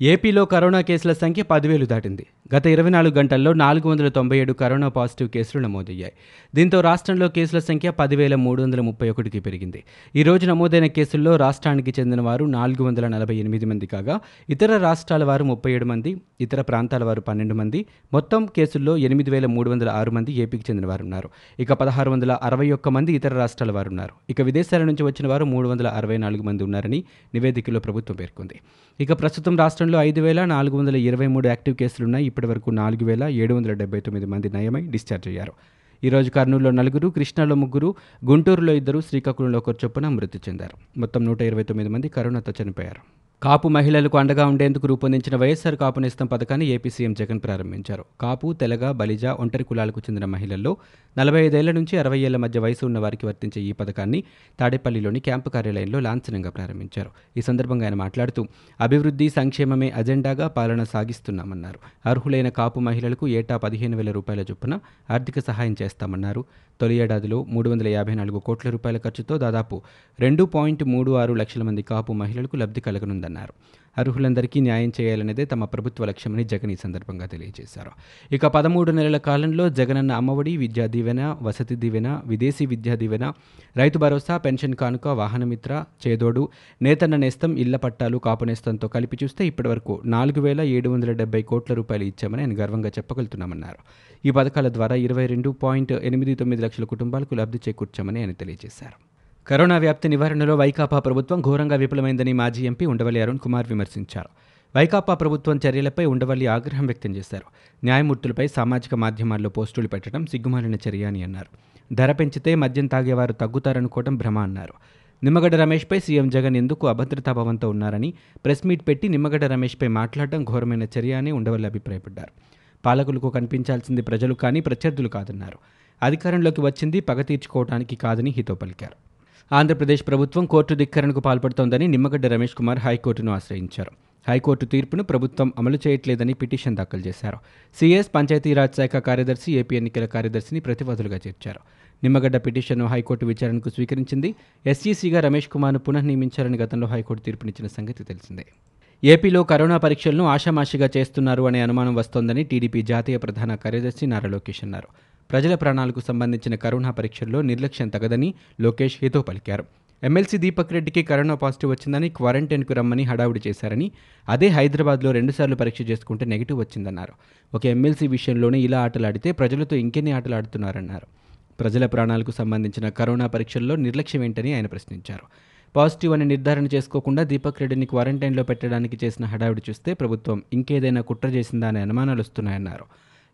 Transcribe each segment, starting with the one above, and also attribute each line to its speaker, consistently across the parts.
Speaker 1: ఏపీలో కరోనా కేసుల సంఖ్య పదివేలు దాటింది. గత ఇరవై నాలుగు గంటల్లో నాలుగు వందల తొంభై ఏడు కరోనా పాజిటివ్ కేసులు నమోదయ్యాయి. దీంతో రాష్ట్రంలో కేసుల సంఖ్య పదివేల మూడు వందల ముప్పై ఒకటికి పెరిగింది. ఈ రోజు నమోదైన కేసుల్లో రాష్ట్రానికి చెందిన వారు నాలుగు వందల నలభై ఎనిమిది మంది కాగా ఇతర రాష్ట్రాల వారు ముప్పై ఏడు మంది ఇతర ప్రాంతాల వారు పన్నెండు మంది మొత్తం కేసుల్లో ఎనిమిది వేల మూడు వందల ఆరు మంది ఏపీకి చెందిన వారు ఉన్నారు. ఇక పదహారు వందల అరవై ఒక్క మంది ఇతర రాష్ట్రాల వారు ఉన్నారు. ఇక విదేశాల నుంచి వచ్చిన వారు మూడు వందల అరవై నాలుగు మంది ఉన్నారని నివేదికలో ప్రభుత్వం పేర్కొంది. ఇక ప్రస్తుతం రాష్ట్రంలో ఐదు వేల నాలుగు వందల ఇరవై మూడు యాక్టివ్ కేసులున్నాయి. ఇప్పటి వరకు నాలుగు వేల ఏడు వందల డెబ్బై తొమ్మిది మంది నయమై డిశ్చార్జ్ అయ్యారు. ఈ రోజు కర్నూలులో నలుగురు కృష్ణాలో ముగ్గురు గుంటూరులో ఇద్దరు శ్రీకాకుళంలో ఒకరు చొప్పున మృతి చెందారు. మొత్తం నూట ఇరవై తొమ్మిది మంది కరోనాతో చనిపోయారు. కాపు మహిళలకు అండగా ఉండేందుకు రూపొందించిన వైఎస్ఆర్ కాపునేస్తం పథకాన్ని ఏపీ సీఎం జగన్ ప్రారంభించారు. కాపు తెలగ బలిజ ఒంటరి కులాలకు చెందిన మహిళల్లో నలభై ఐదేళ్ళ నుంచి అరవై ఏళ్ళ మధ్య వయసు ఉన్న వారికి వర్తించే ఈ పథకాన్ని తాడేపల్లిలోని క్యాంపు కార్యాలయంలో లాంఛనంగా ప్రారంభించారు. ఈ సందర్భంగా ఆయన మాట్లాడుతూ అభివృద్ధి సంక్షేమమే అజెండాగా పాలన సాగిస్తున్నామన్నారు. అర్హులైన కాపు మహిళలకు ఏటా పదిహేను వేల రూపాయల చొప్పున ఆర్థిక సహాయం చేస్తామన్నారు. తొలి ఏడాదిలో మూడు వందల యాభై నాలుగు కోట్ల రూపాయల ఖర్చుతో దాదాపు రెండు పాయింట్ మూడు ఆరు లక్షల మంది కాపు మహిళలకు లబ్ధి కలగనుందన్నారు. అర్హులందరికీ న్యాయం చేయాలనేదే తమ ప్రభుత్వ లక్ష్యమని జగన్ ఈ సందర్భంగా తెలియజేశారు. ఇక పదమూడు నెలల కాలంలో జగనన్న అమ్మఒడి విద్యా దీవెన వసతి దీవెన విదేశీ విద్యా దీవెన రైతు భరోసా పెన్షన్ కానుక వాహనమిత్ర చేదోడు నేతన్న నేస్తం ఇళ్ళ పట్టాలు కాపునేస్తంతో కలిపి చూస్తే ఇప్పటివరకు నాలుగు వేల ఏడు వందల డెబ్బై కోట్ల రూపాయలు ఇచ్చామని ఆయన గర్వంగా చెప్పగలుగుతున్నామన్నారు. ఈ పథకాల ద్వారా ఇరవై రెండు పాయింట్ ఎనిమిది తొమ్మిది లక్షల కుటుంబాలకు లబ్ధి చేకూర్చామని ఆయన తెలియజేశారు. కరోనా వ్యాప్తి నివారణలో వైకాపా ప్రభుత్వం ఘోరంగా విఫలమైందని మాజీ ఎంపీ ఉండవల్లి అరుణ్ కుమార్ విమర్శించారు. వైకాపా ప్రభుత్వం చర్యలపై ఉండవల్లి ఆగ్రహం వ్యక్తం చేశారు. న్యాయమూర్తులపై సామాజిక మాధ్యమాల్లో పోస్టులు పెట్టడం సిగ్గుమాలిన చర్య అని అన్నారు. ధర పెంచితే మద్యం తాగేవారు తగ్గుతారనుకోవడం భ్రమ అన్నారు. నిమ్మగడ్డ రమేష్పై సీఎం జగన్ ఎందుకు అభద్రతాభావంతో ఉన్నారని ప్రెస్ మీట్ పెట్టి నిమ్మగడ్డ రమేష్పై మాట్లాడడం ఘోరమైన చర్య అని ఉండవల్లి అభిప్రాయపడ్డారు. పాలకులకు కనిపించాల్సింది ప్రజలు కానీ ప్రత్యర్థులు కాదన్నారు. అధికారంలోకి వచ్చింది పగ తీర్చుకోవడానికి కాదని హితో పలికారు. ఆంధ్రప్రదేశ్ ప్రభుత్వం కోర్టు ధిక్కరణకు పాల్పడుతోందని నిమ్మగడ్డ రమేష్ కుమార్ హైకోర్టును ఆశ్రయించారు. హైకోర్టు తీర్పును ప్రభుత్వం అమలు చేయట్లేదని పిటిషన్ దాఖలు చేశారు. సీఎస్ పంచాయతీరాజ్ శాఖ కార్యదర్శి ఏపీ ఎన్నికల కార్యదర్శిని ప్రతివాదులుగా చేర్చారు. నిమ్మగడ్డ పిటిషన్ను హైకోర్టు విచారణకు స్వీకరించింది ఎస్ఈసీగా రమేష్ కుమార్ను పునః నియమించారని గతంలో హైకోర్టు తీర్పునిచ్చిన సంగతి తెలిసిందే. ఏపీలో కరోనా పరీక్షలను ఆషామాషిగా చేస్తున్నారు అనే అనుమానం వస్తోందని టీడీపీ జాతీయ ప్రధాన కార్యదర్శి నారా లోకేష్ అన్నారు. ప్రజల ప్రాణాలకు సంబంధించిన కరోనా పరీక్షల్లో నిర్లక్ష్యం తగదని లోకేష్ హితో పలికారు. ఎమ్మెల్సీ దీపక్ రెడ్డికి కరోనా పాజిటివ్ వచ్చిందని క్వారంటైన్కు రమ్మని హడావుడి చేశారని అదే హైదరాబాద్లో రెండుసార్లు పరీక్ష చేసుకుంటే నెగిటివ్ వచ్చిందన్నారు. ఒక ఎమ్మెల్సీ విషయంలోనే ఇలా ఆటలాడితే ప్రజలతో ఇంకెన్ని ఆటలు ఆడుతున్నారన్నారు ప్రజల ప్రాణాలకు సంబంధించిన కరోనా పరీక్షల్లో నిర్లక్ష్యం ఏంటని ఆయన ప్రశ్నించారు. పాజిటివ్ అని నిర్ధారణ చేసుకోకుండా దీపక్ రెడ్డిని క్వారంటైన్లో పెట్టడానికి చేసిన హడావిడి చూస్తే ప్రభుత్వం ఇంకేదైనా కుట్ర చేసిందా అనే అనుమానాలు వస్తున్నాయన్నారు.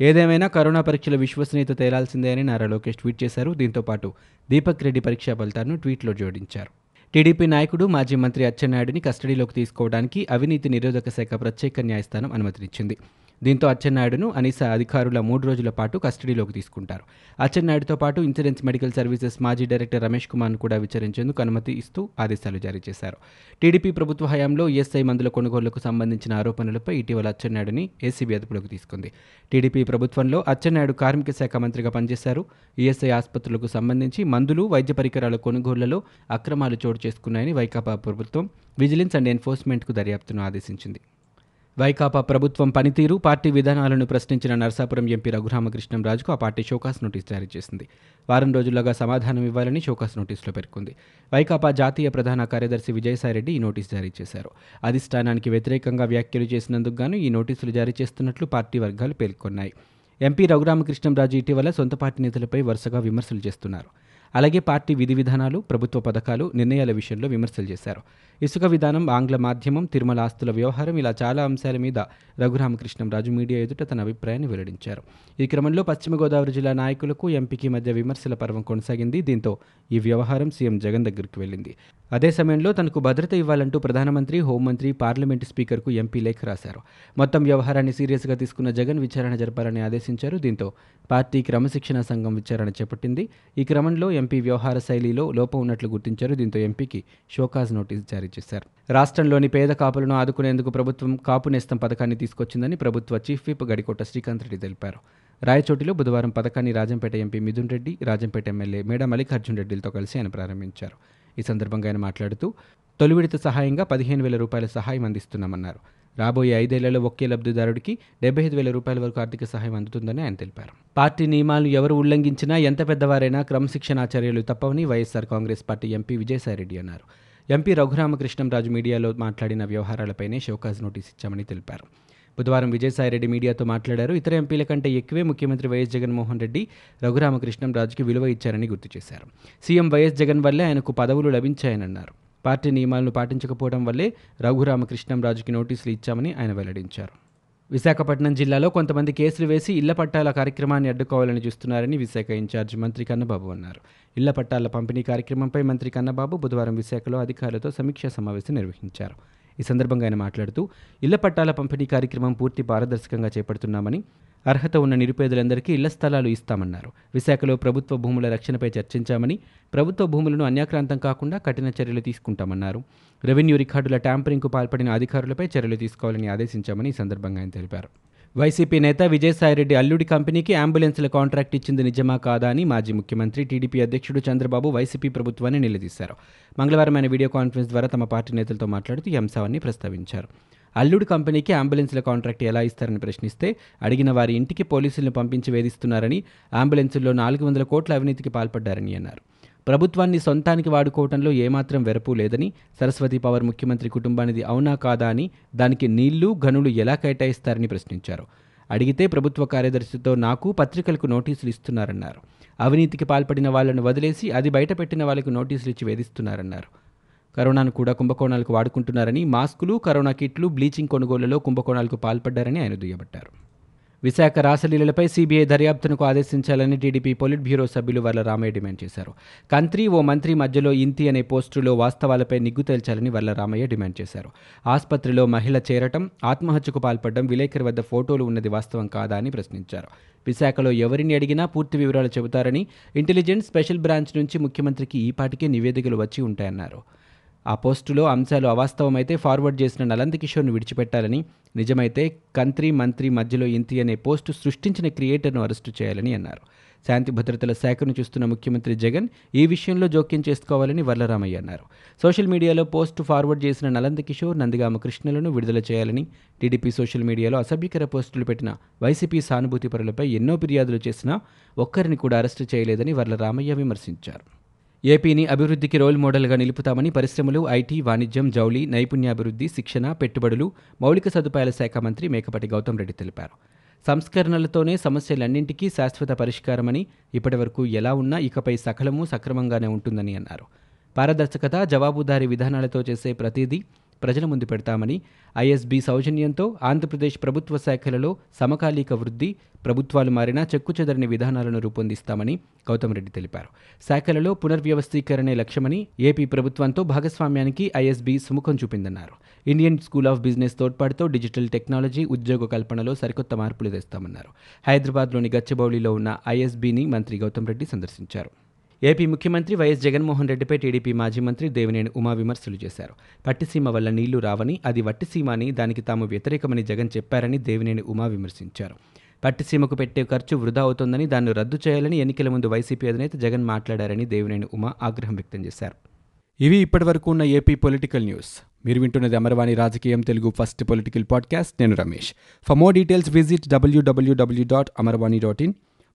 Speaker 1: ఏదేమైనా కరోనా పరీక్షల విశ్వసనీయత తేలాల్సిందే అని నారా లోకేష్ ట్వీట్ చేశారు. దీంతో పాటు దీపక్ రెడ్డి పరీక్షా ఫలితాలను ట్వీట్లో జోడించారు. టీడీపీ నాయకుడు మాజీ మంత్రి అచ్చెన్నాయుడిని కస్టడీలోకి తీసుకోవడానికి అవినీతి నిరోధక శాఖ ప్రత్యేక న్యాయస్థానం అనుమతినిచ్చింది. దీంతో అచ్చెన్నాయుడును అనీస అధికారుల మూడు రోజుల పాటు కస్టడీలోకి తీసుకుంటారు. అచ్చెన్నాయుడుతో పాటు ఇన్సూరెన్స్ మెడికల్ సర్వీసెస్ మాజీ డైరెక్టర్ రమేష్ కుమార్ను కూడా విచారించేందుకు అనుమతి ఇస్తూ ఆదేశాలు జారీ చేశారు. టీడీపీ ప్రభుత్వ హయాంలో ఈఎస్ఐ మందుల కొనుగోళ్ళకు సంబంధించిన ఆరోపణలపై ఇటీవల అచ్చెన్నాయుడిని ఏసీబీ అదుపులోకి తీసుకుంది. టీడీపీ ప్రభుత్వంలో అచ్చెన్నాయుడు కార్మిక శాఖ మంత్రిగా పనిచేశారు. ఈఎస్ఐ ఆసుపత్రులకు సంబంధించి మందులు వైద్య పరికరాల కొనుగోళ్ళలో అక్రమాలు చోటు చేసుకున్నాయని వైకాపా ప్రభుత్వం విజిలెన్స్ అండ్ ఎన్ఫోర్స్మెంట్కు దర్యాప్తును ఆదేశించింది. వైకాపా ప్రభుత్వం పనితీరు పార్టీ విధానాలను ప్రశ్నించిన నరసాపురం ఎంపీ రఘురామకృష్ణంరాజుకు ఆ పార్టీ షోకాస్ నోటీస్ జారీ చేసింది. వారం రోజుల్లోగా సమాధానం ఇవ్వాలని షోకాస్ నోటీసులో పేర్కొంది. వైకాపా జాతీయ ప్రధాన కార్యదర్శి విజయసాయిరెడ్డి ఈ నోటీస్ జారీ చేశారు. అధిష్టానానికి వ్యతిరేకంగా వ్యాఖ్యలు చేసినందుకు గాను ఈ నోటీసులు జారీ చేస్తున్నట్లు పార్టీ వర్గాలు పేర్కొన్నాయి. ఎంపీ రఘురామకృష్ణంరాజు ఇటీవల సొంత పార్టీ నేతలపై వరుసగా విమర్శలు చేస్తున్నారు. అలాగే పార్టీ విధి విధానాలు ప్రభుత్వ పథకాలు నిర్ణయాల విషయంలో విమర్శలు చేశారు. ఇసుక విధానం ఆంగ్ల మాధ్యమం తిరుమల ఆస్తుల వ్యవహారం ఇలా చాలా అంశాల మీద రఘురామకృష్ణంరాజు మీడియా ఎదుట తన అభిప్రాయాన్ని వెల్లడించారు. ఈ క్రమంలో పశ్చిమ గోదావరి జిల్లా నాయకులకు ఎంపీకి మధ్య విమర్శల పర్వం కొనసాగింది. దీంతో ఈ వ్యవహారం సీఎం జగన్ దగ్గరికి వెళ్ళింది. అదే సమయంలో తనకు భద్రత ఇవ్వాలంటూ ప్రధానమంత్రి హోంమంత్రి పార్లమెంటు స్పీకర్కు ఎంపీ లేఖ రాశారు. మొత్తం వ్యవహారాన్ని సీరియస్గా తీసుకున్న జగన్ విచారణ జరపాలని ఆదేశించారు. దీంతో పార్టీ క్రమశిక్షణ సంఘం విచారణ చేపట్టింది. ఈ క్రమంలో ఎంపీ వ్యవహార శైలిలో లోపం ఉన్నట్లు గుర్తించారు. దీంతో ఎంపీకి షోకాజ్ నోటీస్ జారీ చేశారు. రాష్ట్రంలోని పేద కాపులను ఆదుకునేందుకు ప్రభుత్వం కాపు నేస్తం పథకాన్ని తీసుకొచ్చిందని ప్రభుత్వ చీఫ్ విప్ గడికోట శ్రీకాంత్ రెడ్డి తెలిపారు. రాయచోటిలో బుధవారం పథకాన్ని రాజంపేట ఎంపీ మిథున్ రెడ్డి రాజంపేట ఎమ్మెల్యే మేడ మల్లికార్జున్ రెడ్డిలతో కలిసి ఆయన ప్రారంభించారు. ఈ సందర్భంగా ఆయన మాట్లాడుతూ తొలి విడత సహాయంగా పదిహేను వేల రూపాయల సహాయం అందిస్తున్నామన్నారు. రాబోయే ఐదేళ్ళలో ఒకే లబ్ధిదారుడికి డెబ్బై ఐదు వేల రూపాయల వరకు ఆర్థిక సహాయం అందుతుందని ఆయన తెలిపారు. పార్టీ నియమాలు ఎవరు ఉల్లంఘించినా ఎంత పెద్దవారైనా క్రమశిక్షణా చర్యలు తప్పవని వైఎస్ఆర్ కాంగ్రెస్ పార్టీ ఎంపీ విజయసాయిరెడ్డి అన్నారు. ఎంపీ రఘురామకృష్ణంరాజు మీడియాలో మాట్లాడిన వ్యవహారాలపైనే షోకాజ్ నోటీస్ ఇచ్చామని తెలిపారు. బుధవారం విజయసాయిరెడ్డి మీడియాతో మాట్లాడారు. ఇతర ఎంపీల కంటే ఎక్కువే ముఖ్యమంత్రి వైఎస్ జగన్మోహన్ రెడ్డి రఘురామకృష్ణంరాజుకి విలువ ఇచ్చారని గుర్తు చేశారు. సీఎం వైఎస్ జగన్ వల్లే ఆయనకు పదవులు లభించాయనన్నారు. పార్టీ నియమాలను పాటించకపోవడం వల్లే రఘురామకృష్ణంరాజుకి నోటీసులు ఇచ్చామని ఆయన వెల్లడించారు. విశాఖపట్నం జిల్లాలో కొంతమంది కేసులు వేసి ఇళ్ళ పట్టాల కార్యక్రమాన్ని అడ్డుకోవాలని చూస్తున్నారని విశాఖ ఇన్ఛార్జ్ మంత్రి కన్నబాబు అన్నారు. ఇళ్ళ పట్టాల పంపిణీ కార్యక్రమంపై మంత్రి కన్నబాబు బుధవారం విశాఖలో అధికారులతో సమీక్షా సమావేశం నిర్వహించారు. ఈ సందర్భంగా ఆయన మాట్లాడుతూ ఇళ్ళ పట్టాల పంపిణీ కార్యక్రమం పూర్తి పారదర్శకంగా చేపడుతున్నామని అర్హత ఉన్న నిరుపేదలందరికీ ఇళ్ళ స్థలాలు ఇస్తామన్నారు. విశాఖలో ప్రభుత్వ భూముల రక్షణపై చర్చించామని ప్రభుత్వ భూములను అన్యాక్రాంతం కాకుండా కఠిన చర్యలు తీసుకుంటామన్నారు. రెవెన్యూ రికార్డుల ట్యాంపరింగ్కు పాల్పడిన అధికారులపై చర్యలు తీసుకోవాలని ఆదేశించామని ఈ సందర్భంగా ఆయన తెలిపారు. వైసీపీ నేత విజయసాయిరెడ్డి అల్లుడి కంపెనీకి అంబులెన్స్ల కాంట్రాక్ట్ ఇచ్చింది నిజమా కాదా అని మాజీ ముఖ్యమంత్రి టీడీపీ అధ్యక్షుడు చంద్రబాబు వైసీపీ ప్రభుత్వాన్ని నిలదీశారు. మంగళవారం ఆయన వీడియో కాన్ఫరెన్స్ ద్వారా తమ పార్టీ నేతలతో మాట్లాడుతూ ఈ అంశాన్ని ప్రస్తావించారు. అల్లుడు కంపెనీకి అంబులెన్స్ల కాంట్రాక్ట్ ఎలా ఇస్తారని ప్రశ్నిస్తే అడిగిన వారి ఇంటికి పోలీసులను పంపించి వేధిస్తున్నారని అంబులెన్సుల్లో నాలుగు వందల కోట్ల అవినీతికి పాల్పడ్డారని అన్నారు. ప్రభుత్వాన్ని సొంతానికి వాడుకోవడంలో ఏమాత్రం వెరపు లేదని సరస్వతి పవర్ ముఖ్యమంత్రి కుటుంబానిది అవునా కాదా అని దానికి నీళ్ళు గనులు ఎలా కేటాయిస్తారని ప్రశ్నించారు. అడిగితే ప్రభుత్వ కార్యదర్శితో నాకు పత్రికలకు నోటీసులు ఇస్తున్నారన్నారు. అవినీతికి పాల్పడిన వాళ్ళను వదిలేసి అది బయటపెట్టిన వాళ్ళకు నోటీసులు ఇచ్చి వేధిస్తున్నారన్నారు. కరోనాను కూడా కుంభకోణాలకు వాడుకుంటున్నారని మాస్కులు కరోనా కిట్లు బ్లీచింగ్ కొనుగోలులో కుంభకోణాలకు పాల్పడ్డారని ఆయన దుయ్యబట్టారు. విశాఖ రాసలీలపై సీబీఐ దర్యాప్తునకు ఆదేశించాలని టీడీపీ పొలిట్ బ్యూరో సభ్యులు వర్ల రామయ్య డిమాండ్ చేశారు. కంత్రి ఓ మంత్రి మధ్యలో ఇంతి అనే పోస్టులో వాస్తవాలపై నిగ్గు తేల్చాలని వర్ల రామయ్య డిమాండ్ చేశారు. ఆసుపత్రిలో మహిళ చేరటం ఆత్మహత్యకు పాల్పడడం విలేకరి వద్ద ఫోటోలు ఉన్నది వాస్తవం కాదా అని ప్రశ్నించారు. విశాఖలో ఎవరిని అడిగినా పూర్తి వివరాలు చెబుతారని ఇంటెలిజెన్స్ స్పెషల్ బ్రాంచ్ నుంచి ముఖ్యమంత్రికి ఈపాటికే నివేదికలు వచ్చి ఉంటాయన్నారు. ఆ పోస్టులో అంశాలు అవాస్తవమైతే ఫార్వర్డ్ చేసిన నలంద్ కిషోర్ను విడిచిపెట్టాలని నిజమైతే కంత్రి మంత్రి మధ్యలో ఇంతి అనే పోస్టు సృష్టించిన క్రియేటర్ను అరెస్టు చేయాలని అన్నారు. శాంతి భద్రతల శాఖను చూస్తున్న ముఖ్యమంత్రి జగన్ ఈ విషయంలో జోక్యం చేసుకోవాలని వరలరామయ్య అన్నారు. సోషల్ మీడియాలో పోస్టు ఫార్వర్డ్ చేసిన నలంద కిషోర్ నందిగామ కృష్ణలను విడుదల చేయాలని టీడీపీ సోషల్ మీడియాలో అసభ్యకర పోస్టులు పెట్టిన వైసీపీ సానుభూతి పరులపై ఎన్నో ఫిర్యాదులు చేసినా ఒక్కరిని కూడా అరెస్టు చేయలేదని వరలరామయ్య విమర్శించారు. ఏపీని అభివృద్ధికి రోల్ మోడల్గా నిలుపుతామని పరిశ్రమలు ఐటీ వాణిజ్యం జౌళి నైపుణ్యాభివృద్ధి శిక్షణ పెట్టుబడులు మౌలిక సదుపాయాల శాఖ మంత్రి మేకపాటి గౌతమ్ రెడ్డి తెలిపారు. సంస్కరణలతోనే సమస్యలన్నింటికీ శాశ్వత పరిష్కారమని ఇప్పటివరకు ఎలా ఉన్నా ఇకపై సకలము సక్రమంగానే ఉంటుందని అన్నారు. పారదర్శకత జవాబుదారీ విధానాలతో చేసే ప్రతిదీ ప్రజల ముందు పెడతామని ఐఎస్బీ సౌజన్యంతో ఆంధ్రప్రదేశ్ ప్రభుత్వ శాఖలలో సమకాలీక వృద్ధి ప్రభుత్వాలు మారినా చెక్కుచెదరని విధానాలను రూపొందిస్తామని గౌతమ్ రెడ్డి తెలిపారు. శాఖలలో పునర్వ్యవస్థీకరణే లక్ష్యమని ఏపీ ప్రభుత్వంతో భాగస్వామ్యానికి ఐఎస్బీ సుముఖం చూపిందన్నారు. ఇండియన్ స్కూల్ ఆఫ్ బిజినెస్ తోడ్పాటుతో డిజిటల్ టెక్నాలజీ ఉద్యోగ కల్పనలో సరికొత్త మార్పులు తెస్తామన్నారు. హైదరాబాద్లోని గచ్చిబౌలిలో ఉన్న ఐఎస్బీని మంత్రి గౌతమ్ రెడ్డి సందర్శించారు. ఏపీ ముఖ్యమంత్రి వైఎస్ జగన్మోహన్ రెడ్డిపై టీడీపీ మాజీ మంత్రి దేవినేని ఉమా విమర్శలు చేశారు. పట్టిసీమ వల్ల నీళ్ళు రావని అది వట్టిసీమ అని దానికి తాము వ్యతిరేకమని జగన్ చెప్పారని దేవినేని ఉమా విమర్శించారు. పట్టిసీమకు పెట్టే ఖర్చు వృధా అవుతోందని దాన్ని రద్దు చేయాలని ఎన్నికల ముందు వైసీపీ అధినేత జగన్ మాట్లాడారని దేవినేని ఉమా ఆగ్రహం వ్యక్తం చేశారు. ఇవి ఇప్పటివరకు ఉన్న ఏపీ పొలిటికల్ న్యూస్. మీరు వింటున్నది అమర్వాణి రాజకీయం తెలుగు ఫస్ట్ పొలిటికల్ పాడ్కాస్ట్. నేను Ramesh. For more details visit W W W dot Amarvani dot in